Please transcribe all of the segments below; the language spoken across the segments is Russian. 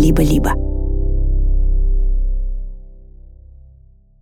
либо-либо.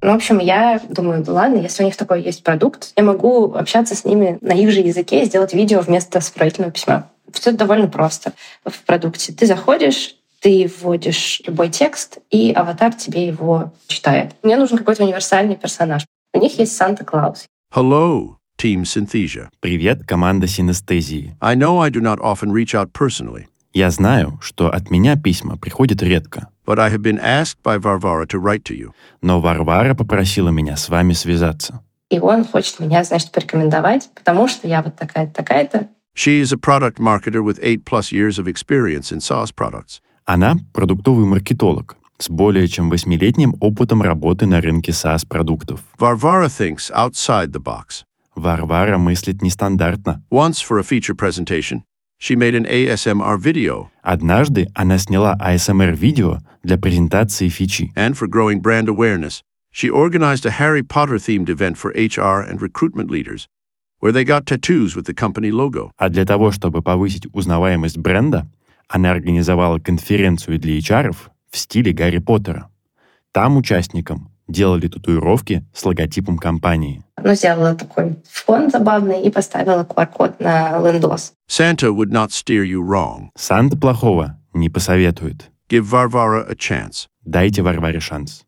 Ну, в общем, я думаю, ладно, если у них такой есть продукт, я могу общаться с ними на их же языке и сделать видео вместо сопроводительного письма. Все довольно просто в продукте. Ты заходишь, ты вводишь любой текст, и аватар тебе его читает. Мне нужен какой-то универсальный персонаж. У них есть Санта-Клаус. Hello, Team Synthesia. Привет, команда синестезии. I know I do not often reach out personally, Я знаю, что от меня письма приходят редко, but I have been asked by Varvara to write to you. но Варвара попросила меня с вами связаться. И он хочет меня, значит, порекомендовать, потому что я вот такая-то, такая-то. She is a product marketer with eight plus years of experience in SaaS products. Она продуктовый маркетолог с более чем восьмилетним опытом работы на рынке SaaS-продуктов. Varvara thinks outside the box. Варвара мыслит нестандартно. Once, for a feature presentation, she made an ASMR video, Однажды она сняла ASMR-видео для презентации фичи. and for growing brand awareness, she organized a Harry Potter themed event for HR and recruitment leaders, where they got tattoos with the company logo. А для того, чтобы повысить узнаваемость бренда, она организовала конференцию для HR в стиле Гарри Поттера. Там участникам делали татуировки с логотипом компании. Ну, сделала такой фон забавный и поставила QR-код на лендос. Santa would not steer you wrong. Санта плохого не посоветует. Give Varvara a chance. Дайте Варваре шанс.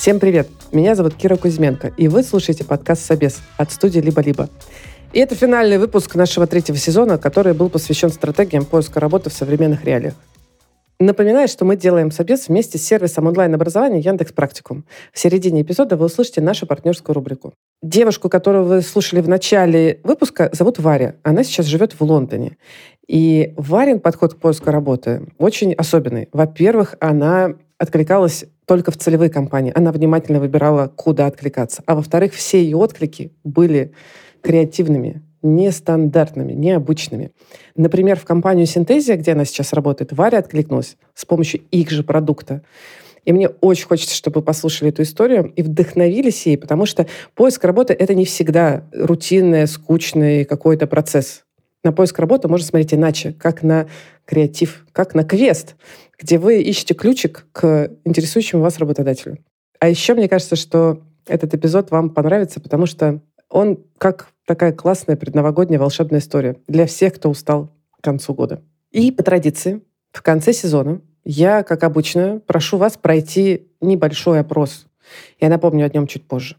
Всем привет! Меня зовут Кира Кузьменко, и вы слушаете подкаст «Собес» от студии «Либо-либо». И это финальный выпуск нашего третьего сезона, который был посвящен стратегиям поиска работы в современных реалиях. Напоминаю, что мы делаем собес вместе с сервисом онлайн-образования Яндекс Практикум. В середине эпизода вы услышите нашу партнерскую рубрику. Девушку, которую вы слушали в начале выпуска, зовут Варя. Она сейчас живет в Лондоне. И Варин подход к поиску работы очень особенный. Во-первых, она откликалась только в целевые компании. Она внимательно выбирала, куда откликаться. А во-вторых, все ее отклики были креативными, нестандартными, необычными. Например, в компанию «Синтезия», где она сейчас работает, Варя откликнулась с помощью их же продукта. И мне очень хочется, чтобы вы послушали эту историю и вдохновились ей, потому что поиск работы — это не всегда рутинный, скучный какой-то процесс. На поиск работы можно смотреть иначе, как на креатив, как на квест, где вы ищете ключик к интересующему вас работодателю. А еще мне кажется, что этот эпизод вам понравится, потому что он как такая классная предновогодняя волшебная история для всех, кто устал к концу года. И по традиции в конце сезона я, как обычно, прошу вас пройти небольшой опрос. Я напомню о нем чуть позже.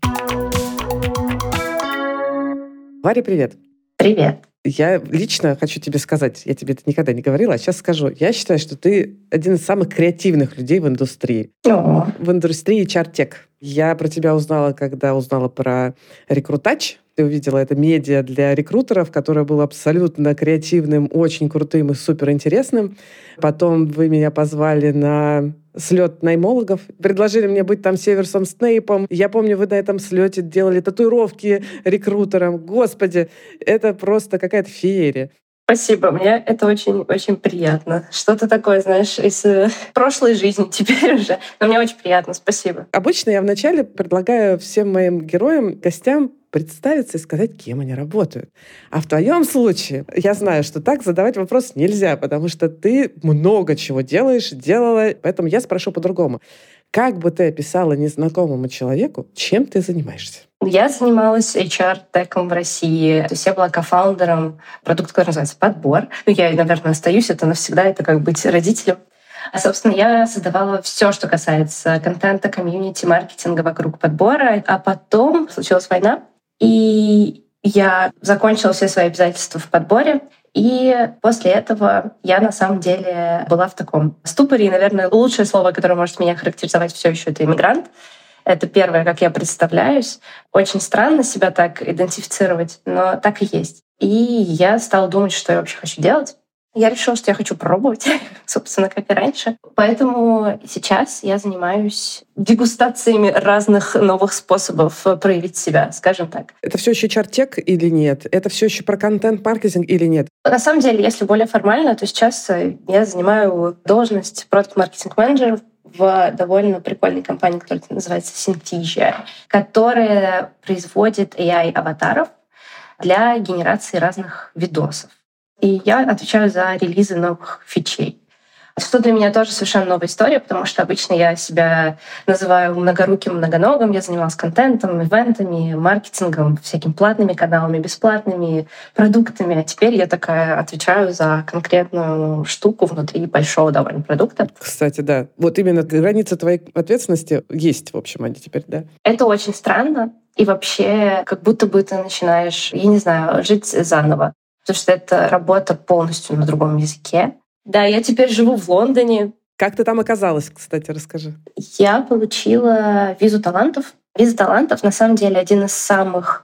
Варя, привет. Привет. Я лично хочу тебе сказать, я тебе это никогда не говорила, а сейчас скажу. Я считаю, что ты один из самых креативных людей в индустрии. О, В индустрии чартек. Я про тебя узнала, когда узнала про рекрутач. Ты увидела это медиа для рекрутеров, которое было абсолютно креативным, очень крутым и суперинтересным. Потом вы меня позвали на слет наймологов. Предложили мне быть там Северсом Снейпом. Я помню, вы на этом слете делали татуировки рекрутерам. Господи, это просто какая-то феерия. Спасибо, мне это очень-очень приятно. Что-то такое, знаешь, из э, прошлой жизни теперь уже. Но мне очень приятно, спасибо. Обычно я вначале предлагаю всем моим героям, гостям представиться и сказать, кем они работают. А в твоем случае я знаю, что так задавать вопрос нельзя, потому что ты много чего делаешь, делала, поэтому я спрошу по-другому. Как бы ты описала незнакомому человеку, чем ты занимаешься? Я занималась HR-теком в России. То есть я была кофаундером продукта, который называется «Подбор». Ну, я, наверное, остаюсь, это навсегда, это как быть родителем. А, собственно, я создавала все, что касается контента, комьюнити, маркетинга вокруг подбора. А потом случилась война, и я закончила все свои обязательства в подборе. И после этого я на самом деле была в таком ступоре. И, наверное, лучшее слово, которое может меня характеризовать все еще, это иммигрант. Это первое, как я представляюсь. Очень странно себя так идентифицировать, но так и есть. И я стала думать, что я вообще хочу делать. Я решила, что я хочу пробовать, собственно, как и раньше. Поэтому сейчас я занимаюсь дегустациями разных новых способов проявить себя, скажем так. Это все еще чартек или нет? Это все еще про контент-маркетинг или нет? На самом деле, если более формально, то сейчас я занимаю должность продукт маркетинг менеджера в довольно прикольной компании, которая называется Synthesia, которая производит AI-аватаров для генерации разных видосов. И я отвечаю за релизы новых фичей. Что для меня тоже совершенно новая история, потому что обычно я себя называю многоруким, многоногом. Я занималась контентом, ивентами, маркетингом, всякими платными каналами, бесплатными продуктами. А теперь я такая отвечаю за конкретную штуку внутри большого довольно продукта. Кстати, да. Вот именно граница твоей ответственности есть, в общем, они теперь, да? Это очень странно. И вообще, как будто бы ты начинаешь, я не знаю, жить заново. Потому что это работа полностью на другом языке. Да, я теперь живу в Лондоне. Как ты там оказалась, кстати, расскажи. Я получила визу талантов. Виза талантов, на самом деле, один из самых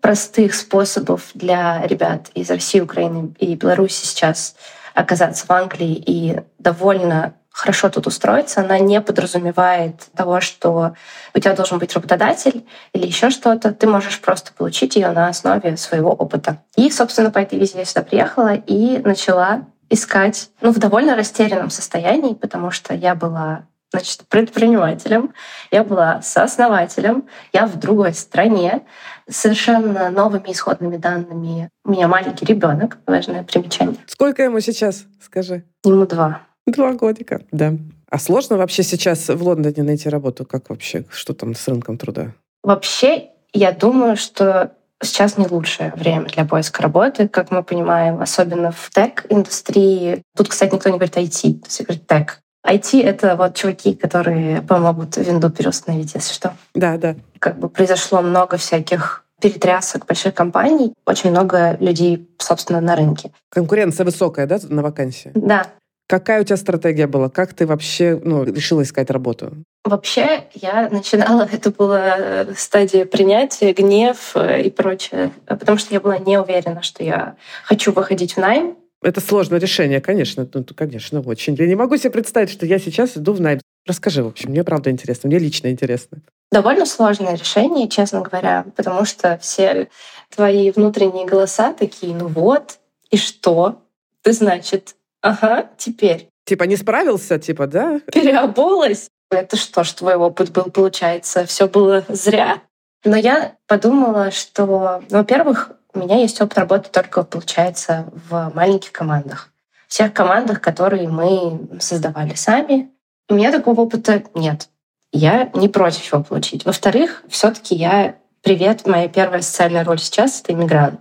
простых способов для ребят из России, Украины и Беларуси сейчас оказаться в Англии и довольно хорошо тут устроиться, она не подразумевает того, что у тебя должен быть работодатель или еще что-то. Ты можешь просто получить ее на основе своего опыта. И, собственно, по этой визе я сюда приехала и начала искать, ну, в довольно растерянном состоянии, потому что я была значит, предпринимателем, я была сооснователем, я в другой стране, совершенно новыми исходными данными. У меня маленький ребенок, важное примечание. Сколько ему сейчас, скажи? Ему два. Два годика, да. А сложно вообще сейчас в Лондоне найти работу? Как вообще? Что там с рынком труда? Вообще, я думаю, что сейчас не лучшее время для поиска работы, как мы понимаем, особенно в тег-индустрии. Тут, кстати, никто не говорит IT, то есть говорит тег. IT — это вот чуваки, которые помогут винду переустановить, если что. Да, да. Как бы произошло много всяких перетрясок больших компаний, очень много людей, собственно, на рынке. Конкуренция высокая, да, на вакансии? Да. Какая у тебя стратегия была? Как ты вообще ну, решила искать работу? Вообще, я начинала, это была стадия принятия, гнев э, и прочее, потому что я была не уверена, что я хочу выходить в найм. Это сложное решение, конечно. Ну, конечно, очень. Я не могу себе представить, что я сейчас иду в найм. Расскажи, в общем, мне правда интересно, мне лично интересно. Довольно сложное решение, честно говоря, потому что все твои внутренние голоса такие, ну вот, и что? Ты, значит, Ага, теперь. Типа не справился, типа, да? Переобулась. Это что ж, твой опыт был, получается, все было зря. Но я подумала, что, ну, во-первых, у меня есть опыт работы только, получается, в маленьких командах. Всех командах, которые мы создавали сами. У меня такого опыта нет. Я не против его получить. Во-вторых, все таки я... Привет, моя первая социальная роль сейчас — это иммигрант.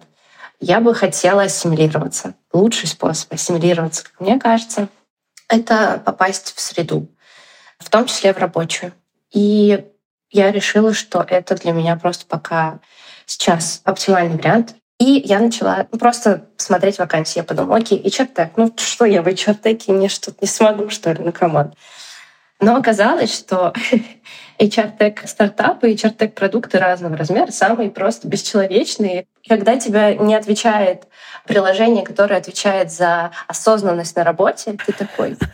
Я бы хотела ассимилироваться. Лучший способ ассимилироваться, как мне кажется, это попасть в среду, в том числе в рабочую. И я решила, что это для меня просто пока сейчас оптимальный вариант. И я начала ну, просто смотреть вакансии. Я подумала, окей, и так, ну что я в HR-теке что-то не смогу, что ли, на команд. Но оказалось, что HR-тек стартапы, HR-тек продукты разного размера, самые просто бесчеловечные. И когда тебя не отвечает приложение, которое отвечает за осознанность на работе, ты такой...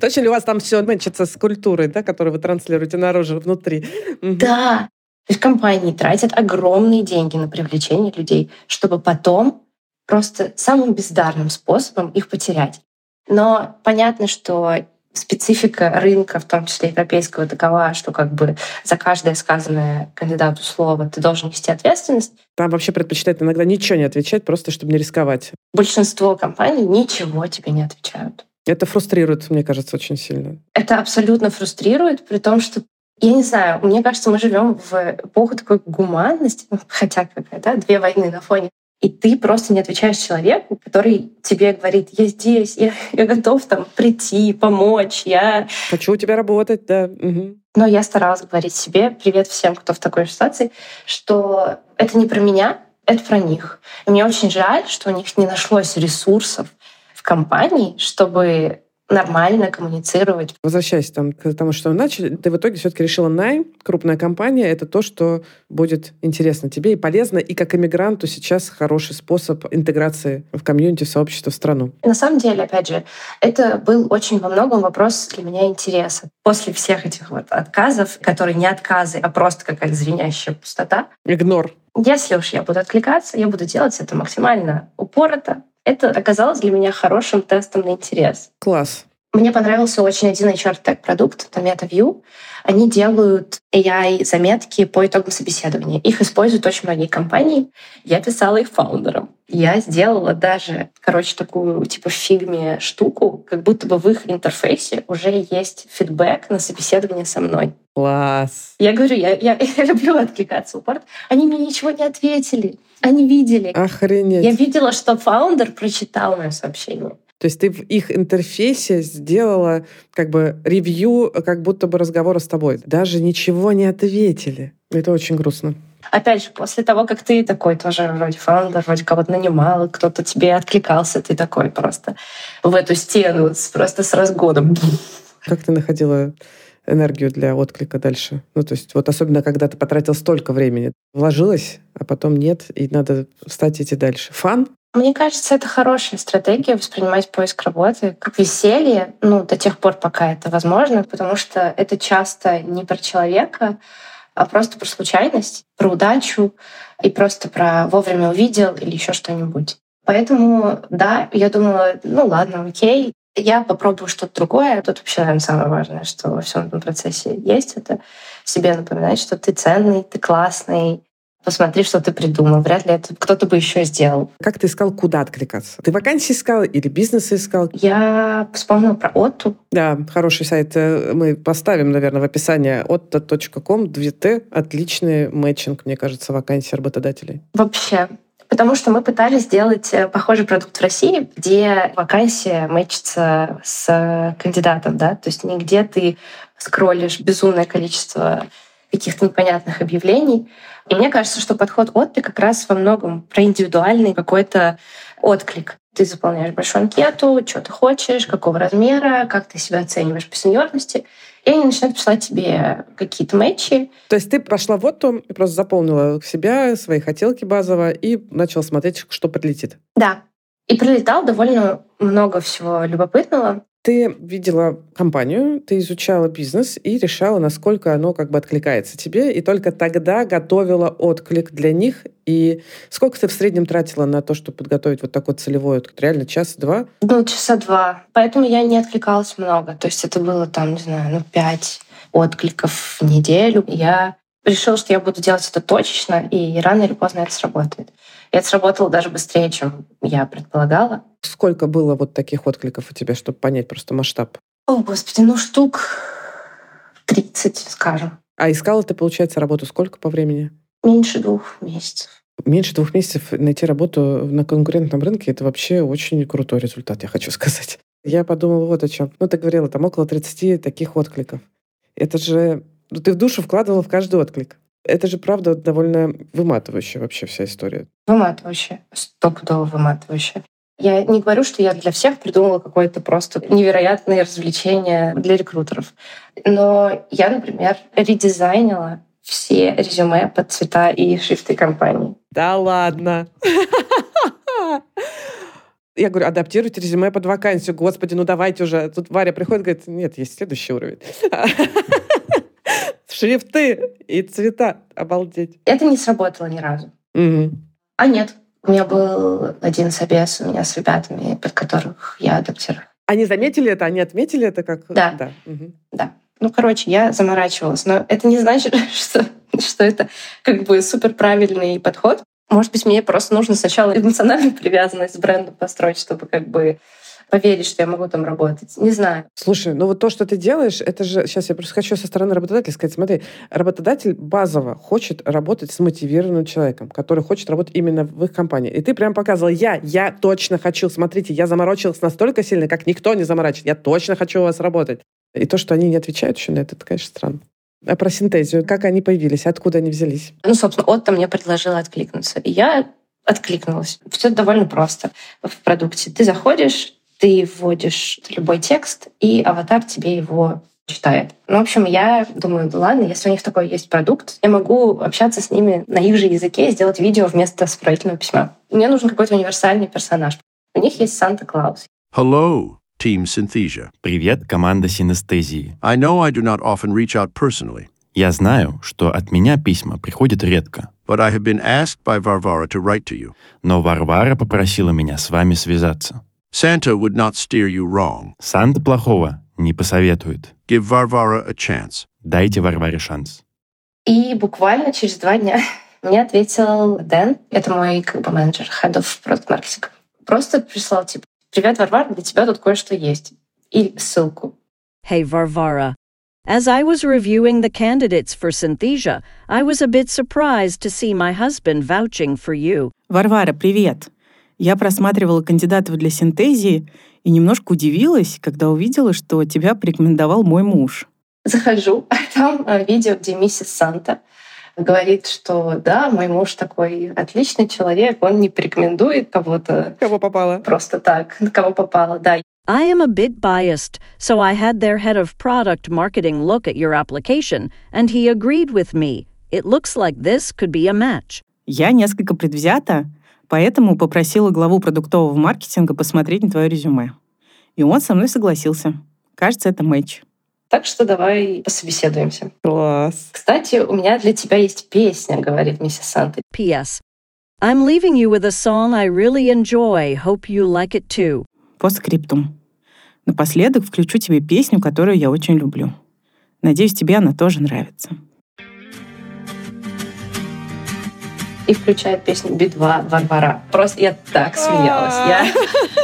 Точно ли у вас там все мэнчится с культурой, да, которую вы транслируете наружу, внутри? Да. То есть компании тратят огромные деньги на привлечение людей, чтобы потом просто самым бездарным способом их потерять. Но понятно, что специфика рынка, в том числе европейского, такова, что как бы за каждое сказанное кандидату слово ты должен нести ответственность. Там вообще предпочитают иногда ничего не отвечать, просто чтобы не рисковать. Большинство компаний ничего тебе не отвечают. Это фрустрирует, мне кажется, очень сильно. Это абсолютно фрустрирует, при том, что я не знаю, мне кажется, мы живем в эпоху такой гуманности, хотя какая, да, две войны на фоне и ты просто не отвечаешь человеку, который тебе говорит, я здесь, я, я готов там прийти, помочь, я... Хочу у тебя работать, да. Угу. Но я старалась говорить себе, привет всем, кто в такой ситуации, что это не про меня, это про них. И мне очень жаль, что у них не нашлось ресурсов в компании, чтобы нормально коммуницировать. Возвращаясь там, к тому, что мы начали, ты в итоге все-таки решила найм, крупная компания, это то, что будет интересно тебе и полезно, и как иммигранту сейчас хороший способ интеграции в комьюнити, в сообщество, в страну. На самом деле, опять же, это был очень во многом вопрос для меня интереса. После всех этих вот отказов, которые не отказы, а просто какая-то звенящая пустота. Игнор. Если уж я буду откликаться, я буду делать это максимально упорото, это оказалось для меня хорошим тестом на интерес. Класс. Мне понравился очень один HR-тег-продукт, это MetaView. Они делают AI-заметки по итогам собеседования. Их используют очень многие компании. Я писала их фаундерам. Я сделала даже, короче, такую типа в фигме штуку, как будто бы в их интерфейсе уже есть фидбэк на собеседование со мной. Класс. Я говорю, я, я, я люблю откликаться в. Они мне ничего не ответили. Они видели. Охренеть. Я видела, что фаундер прочитал мое сообщение. То есть ты в их интерфейсе сделала как бы ревью, как будто бы разговора с тобой. Даже ничего не ответили. Это очень грустно. Опять же, после того, как ты такой тоже вроде фаундер, вроде кого-то нанимал, кто-то тебе откликался, ты такой просто в эту стену просто с разгоном. Как ты находила энергию для отклика дальше? Ну, то есть вот особенно, когда ты потратил столько времени, вложилась, а потом нет, и надо встать идти дальше. Фан? Мне кажется, это хорошая стратегия воспринимать поиск работы как веселье, ну, до тех пор, пока это возможно, потому что это часто не про человека, а просто про случайность, про удачу и просто про вовремя увидел или еще что-нибудь. Поэтому, да, я думала, ну ладно, окей, я попробую что-то другое. Тут вообще, наверное, самое важное, что во всем этом процессе есть, это себе напоминать, что ты ценный, ты классный, посмотри, что ты придумал. Вряд ли это кто-то бы еще сделал. Как ты искал, куда откликаться? Ты вакансии искал или бизнес искал? Я вспомнила про Отту. Да, хороший сайт. Э, мы поставим, наверное, в описании otto.com 2T. Отличный мэтчинг, мне кажется, вакансий работодателей. Вообще, Потому что мы пытались сделать э, похожий продукт в России, где вакансия мэчится с кандидатом, да, то есть не где ты скроллишь безумное количество каких-то непонятных объявлений. И мне кажется, что подход отклик как раз во многом про индивидуальный какой-то отклик. Ты заполняешь большую анкету, что ты хочешь, какого размера, как ты себя оцениваешь по сеньорности, и они начинают присылать тебе какие-то матчи. То есть ты пошла в Отту и просто заполнила себя, свои хотелки базово и начала смотреть, что прилетит. Да. И прилетал довольно много всего любопытного. Ты видела компанию, ты изучала бизнес и решала, насколько оно как бы откликается тебе, и только тогда готовила отклик для них. И сколько ты в среднем тратила на то, чтобы подготовить вот такой целевой отклик? Реально час-два? Ну, часа два. Поэтому я не откликалась много. То есть это было там, не знаю, ну, пять откликов в неделю. Я решила, что я буду делать это точечно, и рано или поздно это сработает. Это сработало даже быстрее, чем я предполагала. Сколько было вот таких откликов у тебя, чтобы понять просто масштаб? О, господи, ну штук 30, скажем. А искала ты, получается, работу сколько по времени? Меньше двух месяцев. Меньше двух месяцев найти работу на конкурентном рынке — это вообще очень крутой результат, я хочу сказать. Я подумала вот о чем. Ну, ты говорила, там около 30 таких откликов. Это же... Ну, ты в душу вкладывала в каждый отклик. Это же, правда, довольно выматывающая вообще вся история. Выматывающая. Стопудово выматывающая. Я не говорю, что я для всех придумала какое-то просто невероятное развлечение для рекрутеров. Но я, например, редизайнила все резюме под цвета и шрифты компании. Да ладно. Я говорю, адаптируйте резюме под вакансию. Господи, ну давайте уже. Тут Варя приходит и говорит, нет, есть следующий уровень. Шрифты и цвета. Обалдеть. Это не сработало ни разу. Угу. А нет, у меня был один собес у меня с ребятами, под которых я адаптирую. Они заметили это, они отметили это как... Да. Да. Угу. да. Ну, короче, я заморачивалась. Но это не значит, что, что это как бы супер правильный подход. Может быть, мне просто нужно сначала эмоциональную привязанность к бренду построить, чтобы как бы поверить, что я могу там работать. Не знаю. Слушай, ну вот то, что ты делаешь, это же... Сейчас я просто хочу со стороны работодателя сказать, смотри, работодатель базово хочет работать с мотивированным человеком, который хочет работать именно в их компании. И ты прям показывал, я, я точно хочу, смотрите, я заморочилась настолько сильно, как никто не заморачивает. Я точно хочу у вас работать. И то, что они не отвечают еще на это, это, конечно, странно. А про синтезию, как они появились, откуда они взялись? Ну, собственно, Отто мне предложила откликнуться. И я откликнулась. Все довольно просто в продукте. Ты заходишь, ты вводишь любой текст, и аватар тебе его читает. Ну, в общем, я думаю, да ладно, если у них такой есть продукт, я могу общаться с ними на их же языке и сделать видео вместо сопроводительного письма. Мне нужен какой-то универсальный персонаж. У них есть Санта-Клаус. Hello, Team Synthesia. Привет, команда синестезии. I know I do not often reach out personally, Я знаю, что от меня письма приходят редко, but I have been asked by Varvara to write to you. но Варвара попросила меня с вами связаться. Santa would not steer you wrong. Санта плохого не посоветует. Give Varvara a chance. Дайте Варваре шанс. И буквально через два дня мне ответил Дэн, это мой как бы менеджер, head of product marketing. Просто прислал типа, привет, Варвара, для тебя тут кое-что есть. И ссылку. Hey Varvara. As I was reviewing the candidates for Synthesia, I was a bit surprised to see my husband vouching for you. Варвара, привет! Я просматривала кандидатов для синтезии и немножко удивилась, когда увидела, что тебя порекомендовал мой муж. Захожу, а там э, видео, где миссис Санта говорит, что да, мой муж такой отличный человек, он не порекомендует кого-то Кого попало? просто так, кого попало. Да, I am a bit biased, so I had their head of product marketing look at your application, and he agreed with me. It looks like this could be a match. Я несколько предвзята, поэтому попросила главу продуктового маркетинга посмотреть на твое резюме. И он со мной согласился. Кажется, это матч. так что давай пособеседуемся. Класс. Кстати, у меня для тебя есть песня, говорит миссис Санта. P.S. I'm leaving you with a song I really enjoy. Hope you like it too. По скриптум. Напоследок включу тебе песню, которую я очень люблю. Надеюсь, тебе она тоже нравится. И включает песню Би-2 Варвара. Просто я так смеялась. Я,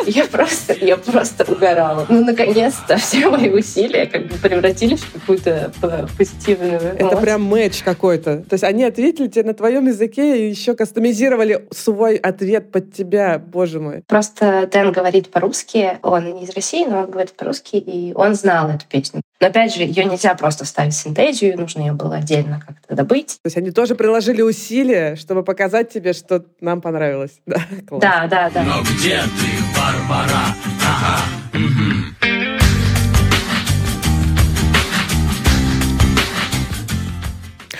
я, просто, я просто угорала. Ну, наконец-то все мои усилия как бы превратились в какую-то п- позитивную Это эмоцию. прям матч какой-то. То есть они ответили тебе на твоем языке и еще кастомизировали свой ответ под тебя, боже мой. Просто Дэн говорит по-русски, он не из России, но он говорит по-русски, и он знал эту песню. Но опять же, ее нельзя просто вставить в синтезию, нужно ее было отдельно как-то добыть. То есть они тоже приложили усилия, чтобы показать тебе, что нам понравилось. Да, класс. Да, да, да.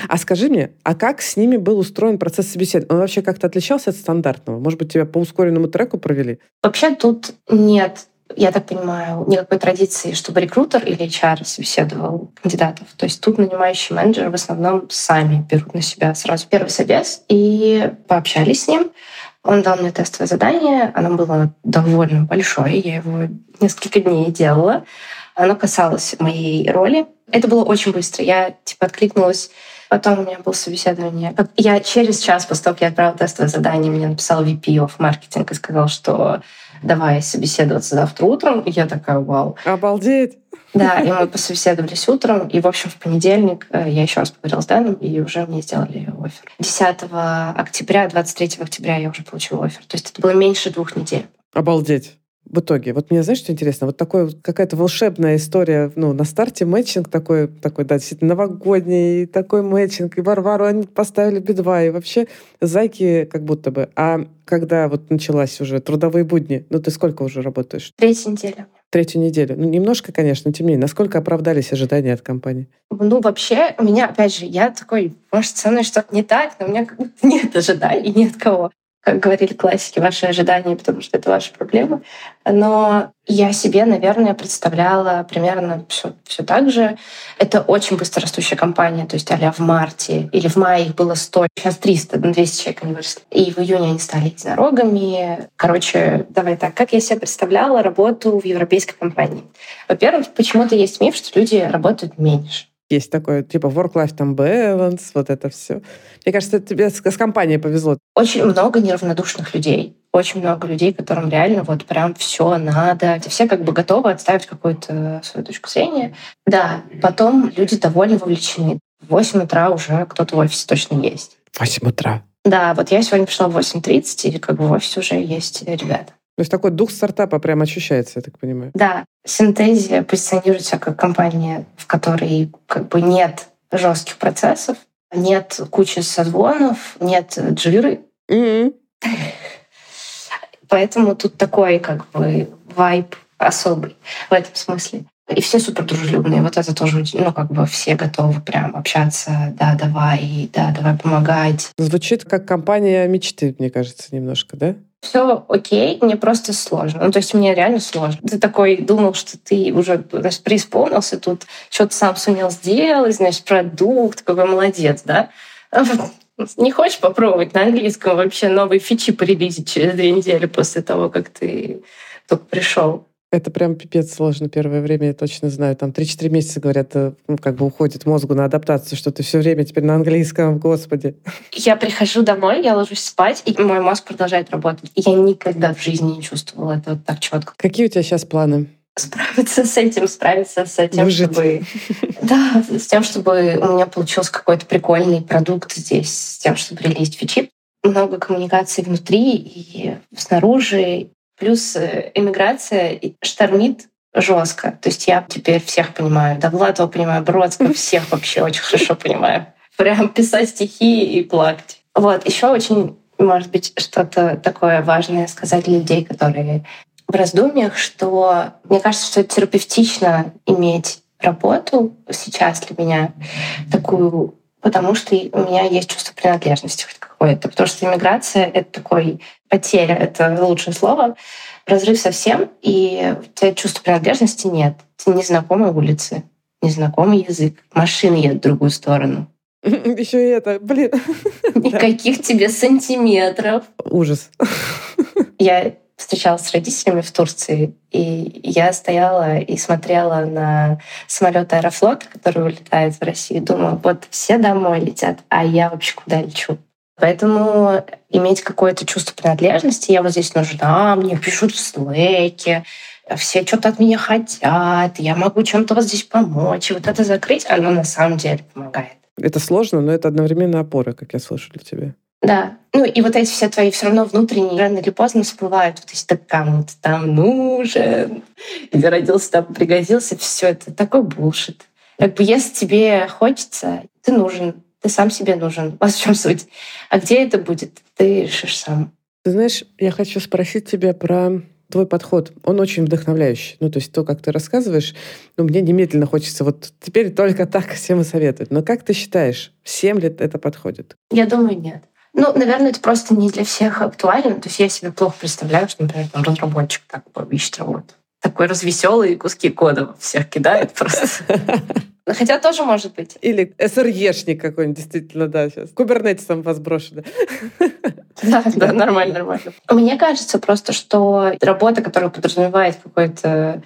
А скажи мне, а как с ними был устроен процесс собеседования? Он вообще как-то отличался от стандартного? Может быть, тебя по ускоренному треку провели? Вообще тут нет, я так понимаю, никакой традиции, чтобы рекрутер или HR собеседовал кандидатов. То есть тут нанимающие менеджеры в основном сами берут на себя сразу первый собес и пообщались с ним. Он дал мне тестовое задание, оно было довольно большое, я его несколько дней делала. Оно касалось моей роли. Это было очень быстро. Я типа откликнулась Потом у меня было собеседование. Я через час после того, как я отправила тестовое задание, мне написал VP of маркетинг и сказал, что давай собеседоваться завтра утром. И я такая, вау. Обалдеть! Да, и мы пособеседовались утром. И, в общем, в понедельник э, я еще раз поговорила с Дэном, и уже мне сделали офер. 10 октября, 23 октября я уже получила офер. То есть это было меньше двух недель. Обалдеть. В итоге, вот мне знаешь, что интересно? Вот такой какая-то волшебная история, ну, на старте мэтчинг такой, такой, да, действительно, новогодний, такой мэтчинг, и Варвару они поставили бедва, и вообще зайки как будто бы. А когда вот началась уже трудовые будни, ну, ты сколько уже работаешь? Третья неделя. Третью неделю. Ну, немножко, конечно, но тем не менее. Насколько оправдались ожидания от компании? Ну, вообще, у меня, опять же, я такой, может, со мной что-то не так, но у меня как будто нет ожиданий ни от кого. Как говорили классики, ваши ожидания, потому что это ваши проблемы. Но я себе, наверное, представляла примерно все, все так же. Это очень быстрорастущая компания, то есть а в марте или в мае их было 100, сейчас 300, на 200 человек они выросли. И в июне они стали единорогами. Короче, давай так, как я себе представляла работу в европейской компании? Во-первых, почему-то есть миф, что люди работают меньше. Есть такое, типа, work-life там balance, вот это все. Мне кажется, тебе с, с компанией повезло. Очень много неравнодушных людей. Очень много людей, которым реально вот прям все надо. Все как бы готовы отставить какую-то свою точку зрения. Да, потом люди довольно вовлечены. В 8 утра уже кто-то в офисе точно есть. В 8 утра. Да, вот я сегодня пришла в 8.30, и как бы в офисе уже есть ребята. То есть такой дух стартапа прям ощущается, я так понимаю. Да, Синтезия позиционирует себя как компания, в которой как бы нет жестких процессов, нет кучи созвонов, нет джиры. М-м. Поэтому тут такой как бы вайб особый в этом смысле. И все супер дружелюбные. Вот это тоже, ну, как бы все готовы прям общаться. Да, давай, да, давай помогать. Звучит как компания мечты, мне кажется, немножко, да? Все окей, мне просто сложно. Ну, то есть мне реально сложно. Ты такой думал, что ты уже значит, преисполнился, тут что-то сам сумел сделать, значит, продукт, какой молодец, да? Не хочешь попробовать на английском вообще новые фичи порелизить через две недели после того, как ты только пришел. Это прям пипец сложно первое время, я точно знаю. Там 3-4 месяца, говорят, э, ну, как бы уходит мозгу на адаптацию, что ты все время теперь на английском, господи. Я прихожу домой, я ложусь спать, и мой мозг продолжает работать. Я никогда в жизни не чувствовала это вот так четко. Какие у тебя сейчас планы? Справиться с этим, справиться с тем, Выжить. чтобы... Да, с тем, чтобы у меня получился какой-то прикольный продукт здесь, с тем, чтобы релизить фичи. Много коммуникаций внутри и снаружи. Плюс э, эмиграция и штормит жестко. То есть я теперь всех понимаю. Довлатова понимаю, Бродского, всех вообще очень хорошо понимаю. Прям писать стихи и плакать. Вот, еще очень, может быть, что-то такое важное сказать для людей, которые в раздумьях, что мне кажется, что терапевтично иметь работу сейчас для меня такую, потому что у меня есть чувство принадлежности хоть какое-то. Потому что иммиграция — это такой потеря, это лучшее слово, разрыв совсем, и у тебя чувства принадлежности нет. Это незнакомые улицы, незнакомый язык, машины едут в другую сторону. Еще и это, блин. Никаких тебе сантиметров. Ужас. Я встречалась с родителями в Турции, и я стояла и смотрела на самолет Аэрофлота, который улетает в Россию, думала, вот все домой летят, а я вообще куда лечу? Поэтому иметь какое-то чувство принадлежности, я вот здесь нужна, мне пишут в слэке, все что-то от меня хотят, я могу чем-то вот здесь помочь. И вот это закрыть, оно на самом деле помогает. Это сложно, но это одновременно опора, как я слышала в тебе. Да. Ну и вот эти все твои все равно внутренние рано или поздно всплывают. Вот если ты кому-то там нужен, или родился там, пригодился, все это такой булшит. Как бы если тебе хочется, ты нужен, ты сам себе нужен. Вот в чем суть. А где это будет, ты решишь сам. Ты знаешь, я хочу спросить тебя про твой подход, он очень вдохновляющий. Ну, то есть то, как ты рассказываешь, ну, мне немедленно хочется вот теперь только так всем и советовать. Но как ты считаешь, всем ли это подходит? Я думаю, нет. Ну, наверное, это просто не для всех актуально. То есть я себе плохо представляю, что, например, там разработчик так ищет работу. Такой развеселый куски кода всех кидает просто. Хотя тоже может быть. Или СРЕшник какой-нибудь, действительно, да, сейчас. Кубернетисом вас брошено. Да, да, нормально, нормально. Мне кажется просто, что работа, которая подразумевает какой-то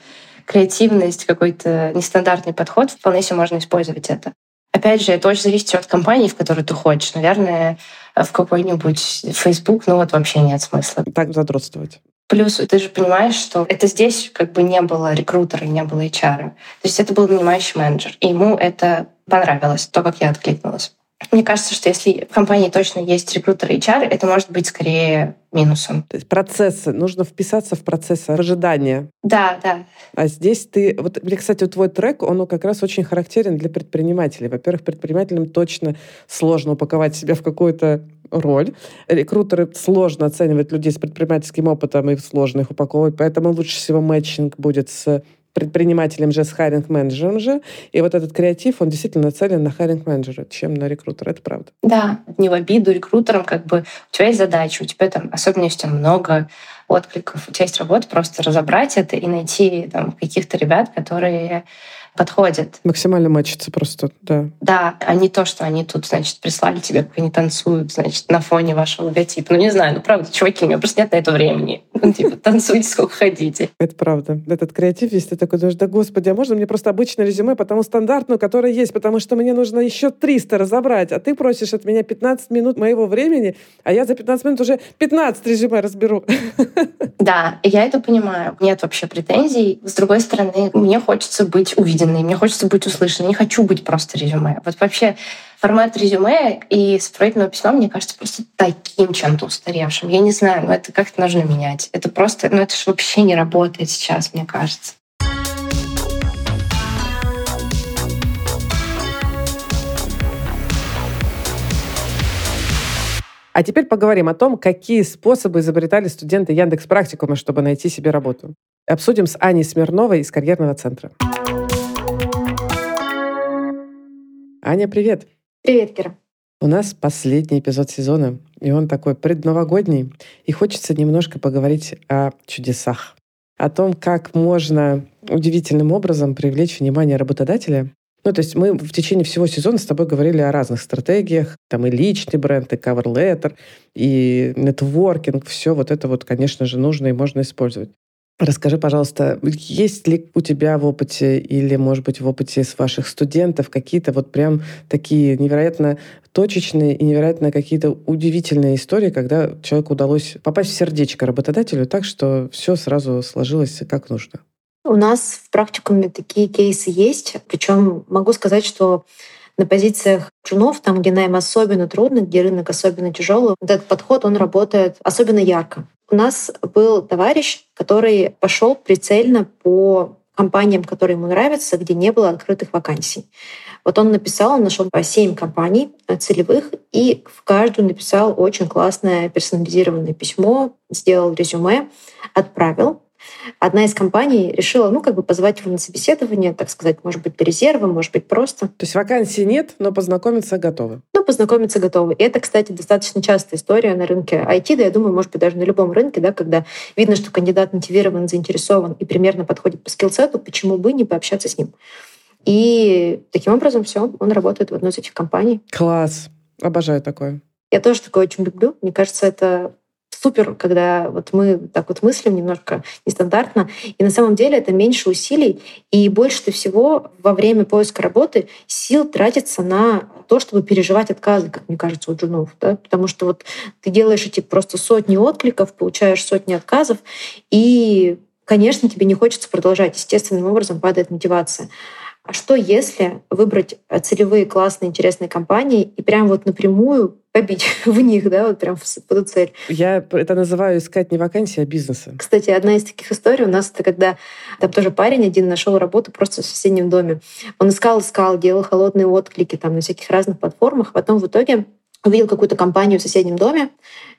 креативность, какой-то нестандартный подход, вполне себе можно использовать это. Опять же, это очень зависит от компании, в которую ты хочешь. Наверное, в какой-нибудь Facebook, ну вот вообще нет смысла. Так задротствовать. Плюс ты же понимаешь, что это здесь как бы не было рекрутера, не было HR. То есть это был нанимающий менеджер. И ему это понравилось, то, как я откликнулась. Мне кажется, что если в компании точно есть рекрутер HR, это может быть скорее минусом. То есть процессы, нужно вписаться в процесс ожидания. Да, да. А здесь ты... Вот, мне, кстати, вот твой трек, он как раз очень характерен для предпринимателей. Во-первых, предпринимателям точно сложно упаковать себя в какую-то роль. Рекрутеры сложно оценивают людей с предпринимательским опытом и сложно их упаковывать, поэтому лучше всего matching будет с предпринимателем же, с hiring -менеджером же. И вот этот креатив, он действительно нацелен на hiring -менеджера, чем на рекрутера. Это правда. Да, не в обиду рекрутерам, как бы у тебя есть задача, у тебя там, особенно у тебя много откликов, у тебя есть работа, просто разобрать это и найти там каких-то ребят, которые подходят. Максимально мачиться просто, да. Да, а не то, что они тут, значит, прислали тебе, как они танцуют, значит, на фоне вашего логотипа. Ну, не знаю, ну, правда, чуваки, у меня просто нет на это времени. Ну, типа, танцуйте, сколько хотите. Это правда. Этот креатив, если ты такой думаешь, да господи, а можно мне просто обычное резюме, потому стандартную, которое есть, потому что мне нужно еще 300 разобрать, а ты просишь от меня 15 минут моего времени, а я за 15 минут уже 15 резюме разберу. Да, я это понимаю. Нет вообще претензий. С другой стороны, мне хочется быть увиденной, мне хочется быть услышанной. Не хочу быть просто резюме. Вот вообще формат резюме и сопроводительного письма, мне кажется, просто таким чем-то устаревшим. Я не знаю, но это как-то нужно менять. Это просто, ну это же вообще не работает сейчас, мне кажется. А теперь поговорим о том, какие способы изобретали студенты Яндекс Практикума, чтобы найти себе работу. Обсудим с Аней Смирновой из карьерного центра. Аня, привет. Привет, Кира. У нас последний эпизод сезона, и он такой предновогодний. И хочется немножко поговорить о чудесах. О том, как можно удивительным образом привлечь внимание работодателя ну, то есть мы в течение всего сезона с тобой говорили о разных стратегиях. Там и личный бренд, и cover letter, и нетворкинг. Все вот это вот, конечно же, нужно и можно использовать. Расскажи, пожалуйста, есть ли у тебя в опыте или, может быть, в опыте с ваших студентов какие-то вот прям такие невероятно точечные и невероятно какие-то удивительные истории, когда человеку удалось попасть в сердечко работодателю так, что все сразу сложилось как нужно? У нас в практикуме такие кейсы есть. Причем могу сказать, что на позициях джунов, там, где найм особенно трудно, где рынок особенно тяжелый, вот этот подход, он работает особенно ярко. У нас был товарищ, который пошел прицельно по компаниям, которые ему нравятся, где не было открытых вакансий. Вот он написал, он нашел по 7 компаний целевых, и в каждую написал очень классное персонализированное письмо, сделал резюме, отправил. Одна из компаний решила, ну, как бы позвать его на собеседование, так сказать, может быть, для резерва, может быть, просто. То есть вакансий нет, но познакомиться готовы? Ну, познакомиться готовы. И это, кстати, достаточно частая история на рынке IT, да, я думаю, может быть, даже на любом рынке, да, когда видно, что кандидат мотивирован, заинтересован и примерно подходит по скиллсету, почему бы не пообщаться с ним? И таким образом все, он работает в одной из этих компаний. Класс. Обожаю такое. Я тоже такое очень люблю. Мне кажется, это супер, когда вот мы так вот мыслим немножко нестандартно. И на самом деле это меньше усилий, и больше всего во время поиска работы сил тратится на то, чтобы переживать отказы, как мне кажется, у джунов. Да? Потому что вот ты делаешь эти просто сотни откликов, получаешь сотни отказов, и, конечно, тебе не хочется продолжать. Естественным образом падает мотивация. А что если выбрать э, целевые классные интересные компании и прям вот напрямую побить в них, да, вот прям в эту цель. Я это называю искать не вакансии, а бизнеса. Кстати, одна из таких историй у нас это когда там тоже парень один нашел работу просто в соседнем доме. Он искал, искал, делал холодные отклики там на всяких разных платформах, потом в итоге увидел какую-то компанию в соседнем доме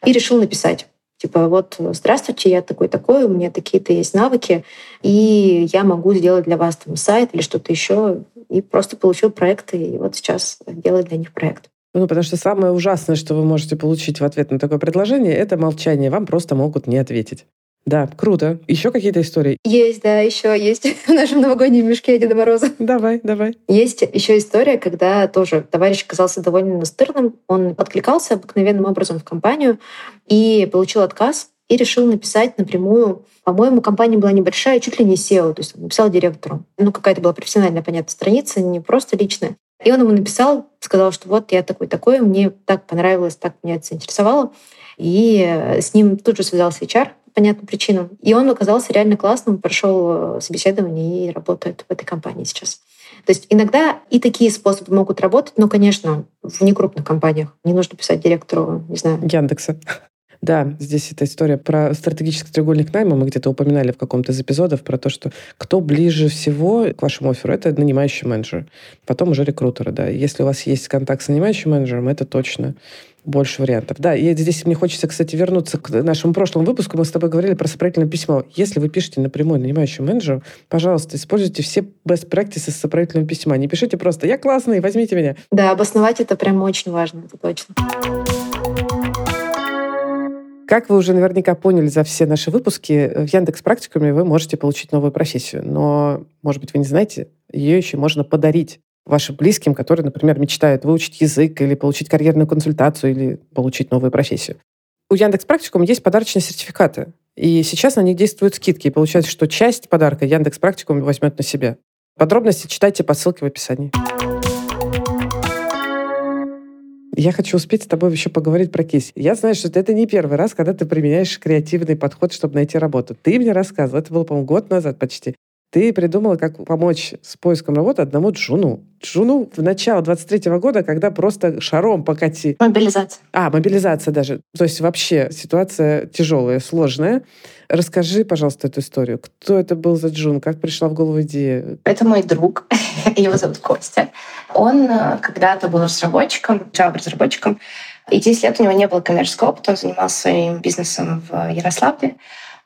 и решил написать. Типа, вот, здравствуйте, я такой-такой, у меня такие-то есть навыки, и я могу сделать для вас там сайт или что-то еще. И просто получил проект, и вот сейчас делаю для них проект. Ну, потому что самое ужасное, что вы можете получить в ответ на такое предложение, это молчание. Вам просто могут не ответить. Да, круто. Еще какие-то истории? Есть, да, еще есть в нашем новогоднем мешке Деда Мороза. Давай, давай. Есть еще история, когда тоже товарищ оказался довольно настырным. Он откликался обыкновенным образом в компанию и получил отказ и решил написать напрямую. По-моему, компания была небольшая, чуть ли не SEO, то есть написал директору. Ну, какая-то была профессиональная, понятная страница, не просто личная. И он ему написал, сказал, что вот я такой-такой, мне так понравилось, так меня это заинтересовало. И с ним тут же связался HR, понятным причинам. И он оказался реально классным, прошел э, собеседование и работает в этой компании сейчас. То есть иногда и такие способы могут работать, но, конечно, в некрупных компаниях. Не нужно писать директору, не знаю. Яндекса. Да, здесь эта история про стратегический треугольник найма. Мы где-то упоминали в каком-то из эпизодов про то, что кто ближе всего к вашему офферу, это нанимающий менеджер. Потом уже рекрутеры, да. Если у вас есть контакт с нанимающим менеджером, это точно больше вариантов. Да, и здесь мне хочется, кстати, вернуться к нашему прошлому выпуску. Мы с тобой говорили про сопроводительное письмо. Если вы пишете напрямую нанимающему менеджеру, пожалуйста, используйте все best practices сопроводительного письма. Не пишите просто «я классный, возьмите меня». Да, обосновать это прям очень важно, это точно. Как вы уже наверняка поняли за все наши выпуски, в Яндекс Практикуме вы можете получить новую профессию. Но, может быть, вы не знаете, ее еще можно подарить вашим близким, которые, например, мечтают выучить язык или получить карьерную консультацию или получить новую профессию. У Яндекс Практикум есть подарочные сертификаты. И сейчас на них действуют скидки. И получается, что часть подарка Яндекс Практикум возьмет на себя. Подробности читайте по ссылке в описании. Я хочу успеть с тобой еще поговорить про кейс. Я знаю, что это не первый раз, когда ты применяешь креативный подход, чтобы найти работу. Ты мне рассказывал, это было, по-моему, год назад почти. Ты придумала, как помочь с поиском работы одному джуну. Джуну в начало 23 -го года, когда просто шаром покати. Мобилизация. А, мобилизация даже. То есть вообще ситуация тяжелая, сложная. Расскажи, пожалуйста, эту историю. Кто это был за джун? Как пришла в голову идея? Это мой друг. Его зовут Костя. Он э, когда-то был разработчиком, Java-разработчиком. И 10 лет у него не было коммерческого опыта. Он занимался своим бизнесом в Ярославле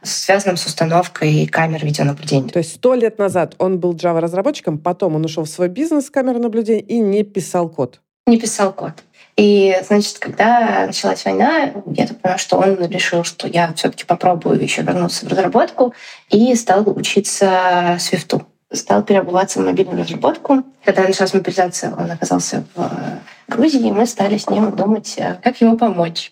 связанным с установкой камер видеонаблюдения. То есть сто лет назад он был Java-разработчиком, потом он ушел в свой бизнес камер наблюдения и не писал код. Не писал код. И, значит, когда началась война, я так поняла, что он решил, что я все таки попробую еще вернуться в разработку и стал учиться свифту. Стал переобуваться в мобильную разработку. Когда началась мобилизация, он оказался в Грузии, и мы стали с ним думать, как ему помочь.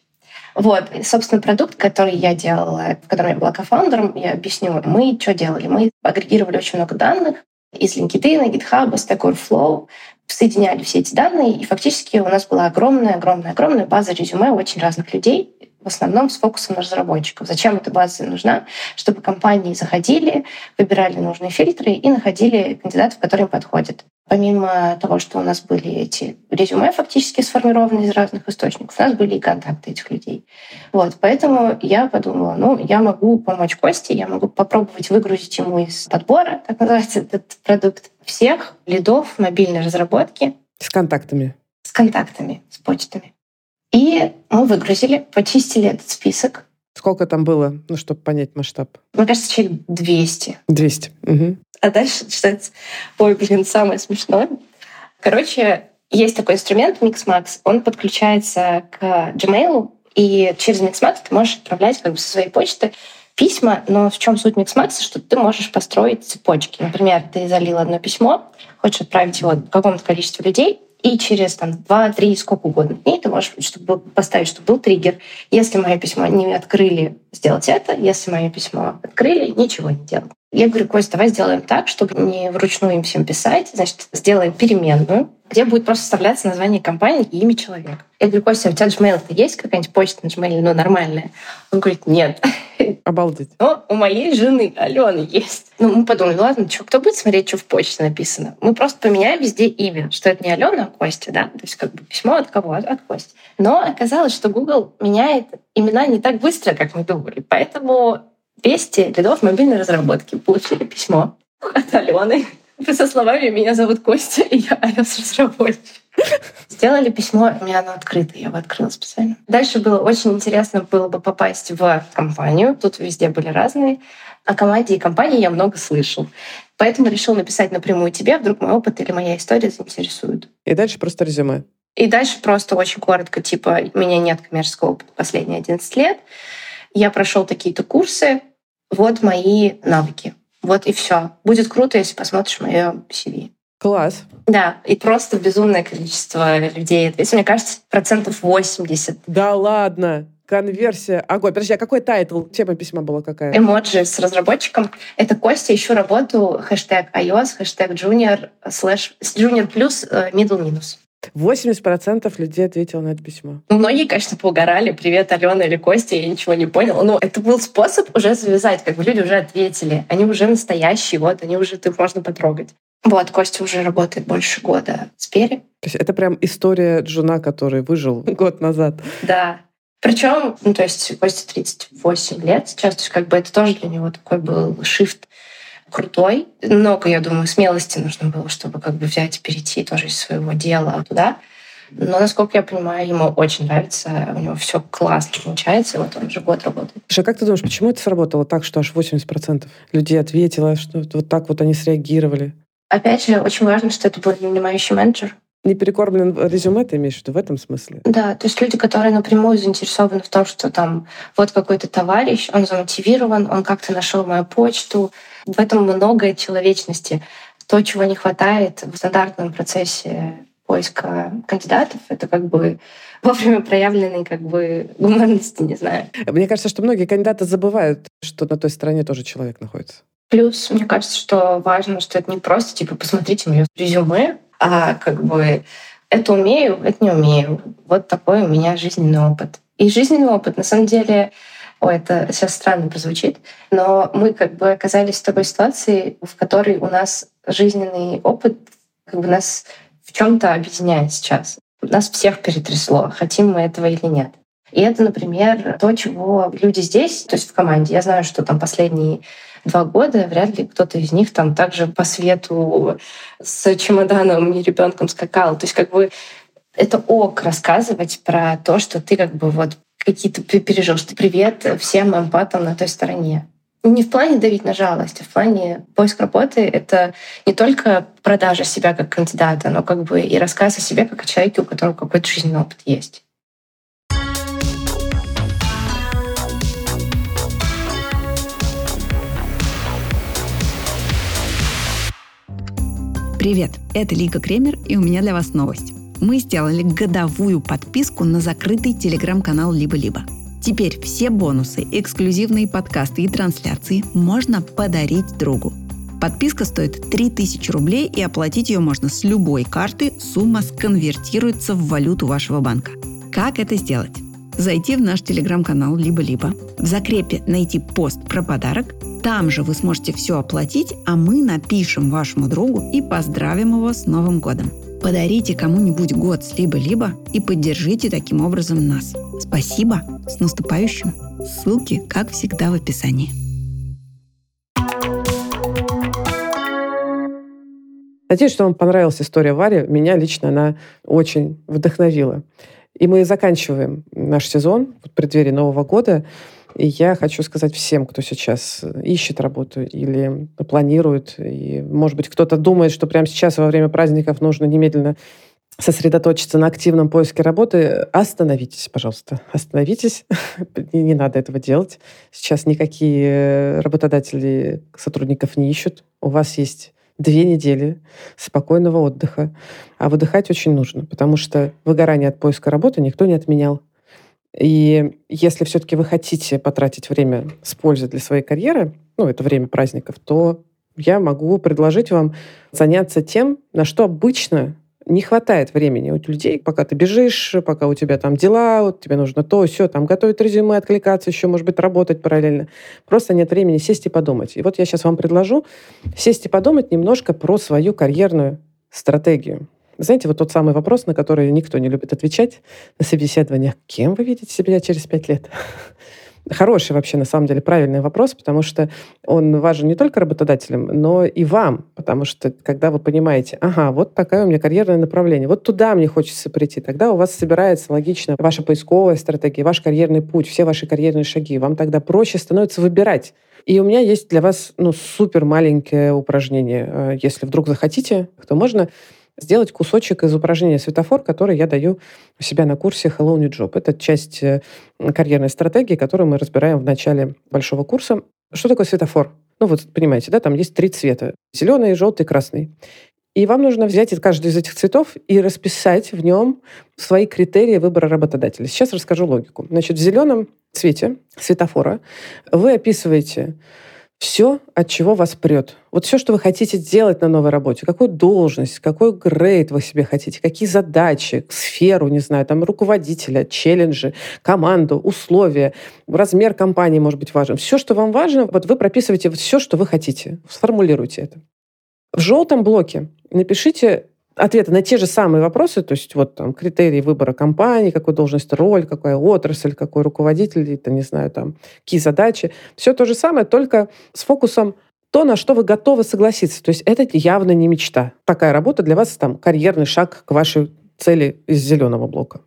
Вот, и, собственно, продукт, который я делала, в котором я была кофаундером, я объясню, мы что делали? Мы агрегировали очень много данных из LinkedIn, GitHub, Stack Overflow, соединяли все эти данные, и фактически у нас была огромная, огромная, огромная база резюме очень разных людей, в основном с фокусом на разработчиков. Зачем эта база нужна? Чтобы компании заходили, выбирали нужные фильтры и находили кандидатов, которые им подходят. Помимо того, что у нас были эти резюме фактически сформированы из разных источников, у нас были и контакты этих людей. Вот, поэтому я подумала, ну, я могу помочь Косте, я могу попробовать выгрузить ему из подбора, так называется этот продукт, всех лидов мобильной разработки. С контактами. С контактами, с почтами. И мы выгрузили, почистили этот список. Сколько там было, ну, чтобы понять масштаб? Мне кажется, человек 200. 200. Угу. А дальше начинается, ой, блин, самое смешное. Короче, есть такой инструмент Mixmax, он подключается к Gmail, и через Mixmax ты можешь отправлять как бы со своей почты письма, но в чем суть Mixmax, что ты можешь построить цепочки. Например, ты залил одно письмо, хочешь отправить его какому-то количеству людей, и через там, 2-3, сколько угодно дней ты можешь чтобы поставить, чтобы был триггер. Если мое письмо не открыли, сделать это. Если мое письмо открыли, ничего не делать. Я говорю, Кость, давай сделаем так, чтобы не вручную им всем писать. Значит, сделаем переменную, где будет просто вставляться название компании и имя человека. Я говорю, Костя, а у тебя Gmail-то есть какая-нибудь почта на Gmail, ну, нормальная? Он говорит, нет. Обалдеть. Но у моей жены Алены есть. Ну, мы подумали, ладно, что, кто будет смотреть, что в почте написано? Мы просто поменяем везде имя, что это не Алена, а Костя, да? То есть как бы письмо от кого? От, от Кости. Но оказалось, что Google меняет имена не так быстро, как мы думали. Поэтому 200 рядов мобильной разработки получили письмо от Алены со словами «Меня зовут Костя, и я iOS-разработчик». Сделали письмо, у меня оно открыто, я его открыла специально. Дальше было очень интересно было бы попасть в компанию. Тут везде были разные. О команде и компании я много слышал. Поэтому решил написать напрямую тебе, вдруг мой опыт или моя история заинтересуют. И дальше просто резюме. И дальше просто очень коротко, типа, у меня нет коммерческого опыта последние 11 лет. Я прошел такие-то курсы, вот мои навыки. Вот и все. Будет круто, если посмотришь мое CV. Класс. Да, и просто безумное количество людей. То есть, мне кажется, процентов 80. Да ладно. Конверсия. Огонь. Подожди, а какой title? Тема письма была какая? Эмоджи с разработчиком. Это Костя, ищу работу, хэштег iOS, хэштег junior, слэш, junior плюс, э, middle минус. 80% людей ответило на это письмо. Многие, конечно, поугорали. Привет, Алена или Костя, я ничего не понял. Но это был способ уже завязать, как бы люди уже ответили. Они уже настоящие, вот, они уже, их можно потрогать. Вот, Костя уже работает больше года в Спере. То есть это прям история Джуна, который выжил год назад. Да. Причем, ну, то есть Костя 38 лет сейчас, то есть как бы это тоже для него такой был шифт крутой. Много, я думаю, смелости нужно было, чтобы как бы взять и перейти тоже из своего дела туда. Но, насколько я понимаю, ему очень нравится, у него все классно получается, и вот он уже год работает. Слушай, а как ты думаешь, почему это сработало так, что аж 80% людей ответило, что вот так вот они среагировали? Опять же, очень важно, что это был нанимающий менеджер. Не перекормлен резюме, ты имеешь в виду в этом смысле? Да, то есть люди, которые напрямую заинтересованы в том, что там вот какой-то товарищ, он замотивирован, он как-то нашел мою почту. В этом много человечности. То, чего не хватает в стандартном процессе поиска кандидатов, это как бы вовремя проявленной как бы гуманности, не знаю. Мне кажется, что многие кандидаты забывают, что на той стороне тоже человек находится. Плюс, мне кажется, что важно, что это не просто, типа, посмотрите мое резюме, а как бы это умею, это не умею. Вот такой у меня жизненный опыт. И жизненный опыт, на самом деле, Ой, это сейчас странно прозвучит, но мы как бы оказались в такой ситуации, в которой у нас жизненный опыт как бы нас в чем-то объединяет сейчас. Нас всех перетрясло, хотим мы этого или нет. И это, например, то, чего люди здесь, то есть в команде, я знаю, что там последние два года вряд ли кто-то из них там также по свету с чемоданом и ребенком скакал. То есть как бы это ок рассказывать про то, что ты как бы вот какие-то пережил, что привет всем эмпатам на той стороне. Не в плане давить на жалость, а в плане поиск работы — это не только продажа себя как кандидата, но как бы и рассказ о себе как о человеке, у которого какой-то жизненный опыт есть. Привет, это Лика Кремер, и у меня для вас новость. Мы сделали годовую подписку на закрытый телеграм-канал «Либо-либо». Теперь все бонусы, эксклюзивные подкасты и трансляции можно подарить другу. Подписка стоит 3000 рублей и оплатить ее можно с любой карты. Сумма сконвертируется в валюту вашего банка. Как это сделать? Зайти в наш телеграм-канал «Либо-либо», в закрепе найти пост про подарок, там же вы сможете все оплатить, а мы напишем вашему другу и поздравим его с Новым годом. Подарите кому-нибудь год с «Либо-либо» и поддержите таким образом нас. Спасибо! С наступающим! Ссылки, как всегда, в описании. Надеюсь, что вам понравилась история Вари. Меня лично она очень вдохновила. И мы заканчиваем наш сезон в преддверии Нового года. И я хочу сказать всем, кто сейчас ищет работу или планирует, и, может быть, кто-то думает, что прямо сейчас во время праздников нужно немедленно сосредоточиться на активном поиске работы, остановитесь, пожалуйста. Остановитесь. не надо этого делать. Сейчас никакие работодатели сотрудников не ищут. У вас есть две недели спокойного отдыха. А выдыхать очень нужно, потому что выгорание от поиска работы никто не отменял. И если все-таки вы хотите потратить время с пользой для своей карьеры, ну, это время праздников, то я могу предложить вам заняться тем, на что обычно не хватает времени у людей, пока ты бежишь, пока у тебя там дела, вот тебе нужно то, все, там готовить резюме, откликаться еще, может быть, работать параллельно. Просто нет времени сесть и подумать. И вот я сейчас вам предложу сесть и подумать немножко про свою карьерную стратегию. Знаете, вот тот самый вопрос, на который никто не любит отвечать на собеседованиях. Кем вы видите себя через пять лет? Хороший вообще, на самом деле, правильный вопрос, потому что он важен не только работодателям, но и вам. Потому что когда вы понимаете, ага, вот такое у меня карьерное направление, вот туда мне хочется прийти, тогда у вас собирается логично ваша поисковая стратегия, ваш карьерный путь, все ваши карьерные шаги. Вам тогда проще становится выбирать. И у меня есть для вас ну, супер маленькое упражнение. Э, если вдруг захотите, то можно сделать кусочек из упражнения «Светофор», который я даю у себя на курсе «Hello New Job». Это часть э, карьерной стратегии, которую мы разбираем в начале большого курса. Что такое светофор? Ну вот, понимаете, да, там есть три цвета. Зеленый, желтый, красный. И вам нужно взять каждый из этих цветов и расписать в нем свои критерии выбора работодателя. Сейчас расскажу логику. Значит, в зеленом цвете светофора вы описываете все, от чего вас прет. Вот все, что вы хотите сделать на новой работе, какую должность, какой грейд вы себе хотите, какие задачи, сферу, не знаю, там руководителя, челленджи, команду, условия, размер компании может быть важен. Все, что вам важно, вот вы прописываете все, что вы хотите. Сформулируйте это. В желтом блоке напишите ответы на те же самые вопросы, то есть вот там критерии выбора компании, какой должность, роль, какая отрасль, какой руководитель, это, не знаю, там, какие задачи. Все то же самое, только с фокусом то, на что вы готовы согласиться. То есть это явно не мечта. Такая работа для вас там карьерный шаг к вашей цели из зеленого блока.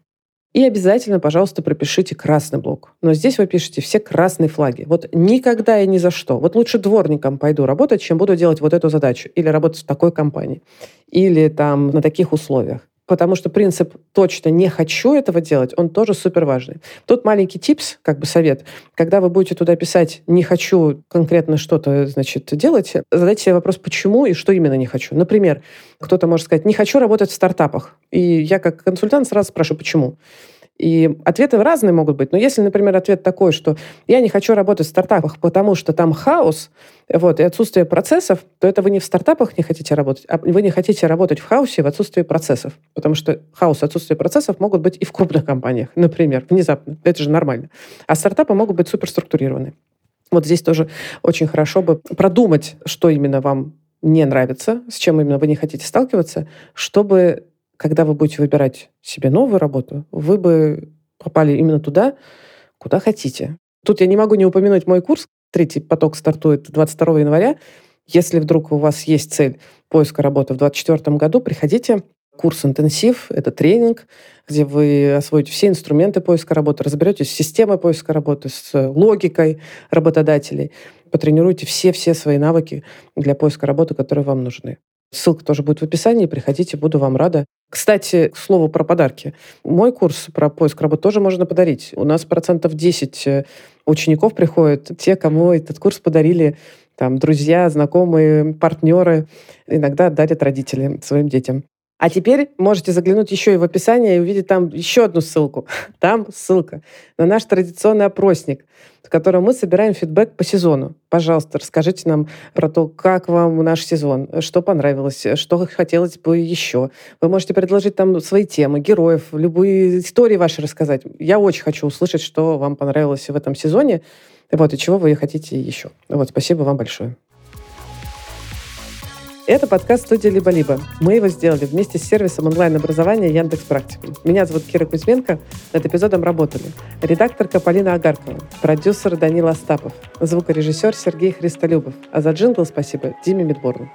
И обязательно, пожалуйста, пропишите красный блок. Но здесь вы пишете все красные флаги. Вот никогда и ни за что. Вот лучше дворником пойду работать, чем буду делать вот эту задачу. Или работать в такой компании. Или там на таких условиях потому что принцип точно не хочу этого делать, он тоже супер важный. Тут маленький типс, как бы совет. Когда вы будете туда писать «не хочу конкретно что-то, значит, делать», задайте себе вопрос «почему» и что именно не хочу. Например, кто-то может сказать «не хочу работать в стартапах». И я как консультант сразу спрашиваю «почему?». И ответы разные могут быть. Но если, например, ответ такой, что я не хочу работать в стартапах, потому что там хаос, вот, и отсутствие процессов, то это вы не в стартапах не хотите работать, а вы не хотите работать в хаосе в отсутствии процессов. Потому что хаос и отсутствие процессов могут быть и в крупных компаниях, например, внезапно. Это же нормально. А стартапы могут быть суперструктурированы. Вот здесь тоже очень хорошо бы продумать, что именно вам не нравится, с чем именно вы не хотите сталкиваться, чтобы когда вы будете выбирать себе новую работу, вы бы попали именно туда, куда хотите. Тут я не могу не упомянуть мой курс. Третий поток стартует 22 января. Если вдруг у вас есть цель поиска работы в 2024 году, приходите. Курс интенсив — это тренинг, где вы освоите все инструменты поиска работы, разберетесь с системой поиска работы, с логикой работодателей, потренируйте все-все свои навыки для поиска работы, которые вам нужны. Ссылка тоже будет в описании. Приходите, буду вам рада. Кстати, к слову про подарки. Мой курс про поиск работы тоже можно подарить. У нас процентов 10 э, учеников приходят, те, кому этот курс подарили там, друзья, знакомые, партнеры. Иногда дарят родители своим детям. А теперь можете заглянуть еще и в описание и увидеть там еще одну ссылку. Там ссылка на наш традиционный опросник, в котором мы собираем фидбэк по сезону. Пожалуйста, расскажите нам про то, как вам наш сезон, что понравилось, что хотелось бы еще. Вы можете предложить там свои темы, героев, любые истории ваши рассказать. Я очень хочу услышать, что вам понравилось в этом сезоне, вот, и чего вы хотите еще. Вот, спасибо вам большое. Это подкаст студии «Либо-либо». Мы его сделали вместе с сервисом онлайн-образования Яндекс Практикум. Меня зовут Кира Кузьменко. Над эпизодом работали редакторка Полина Агаркова, продюсер Данила Остапов, звукорежиссер Сергей Христолюбов. А за джингл спасибо Диме Медборну.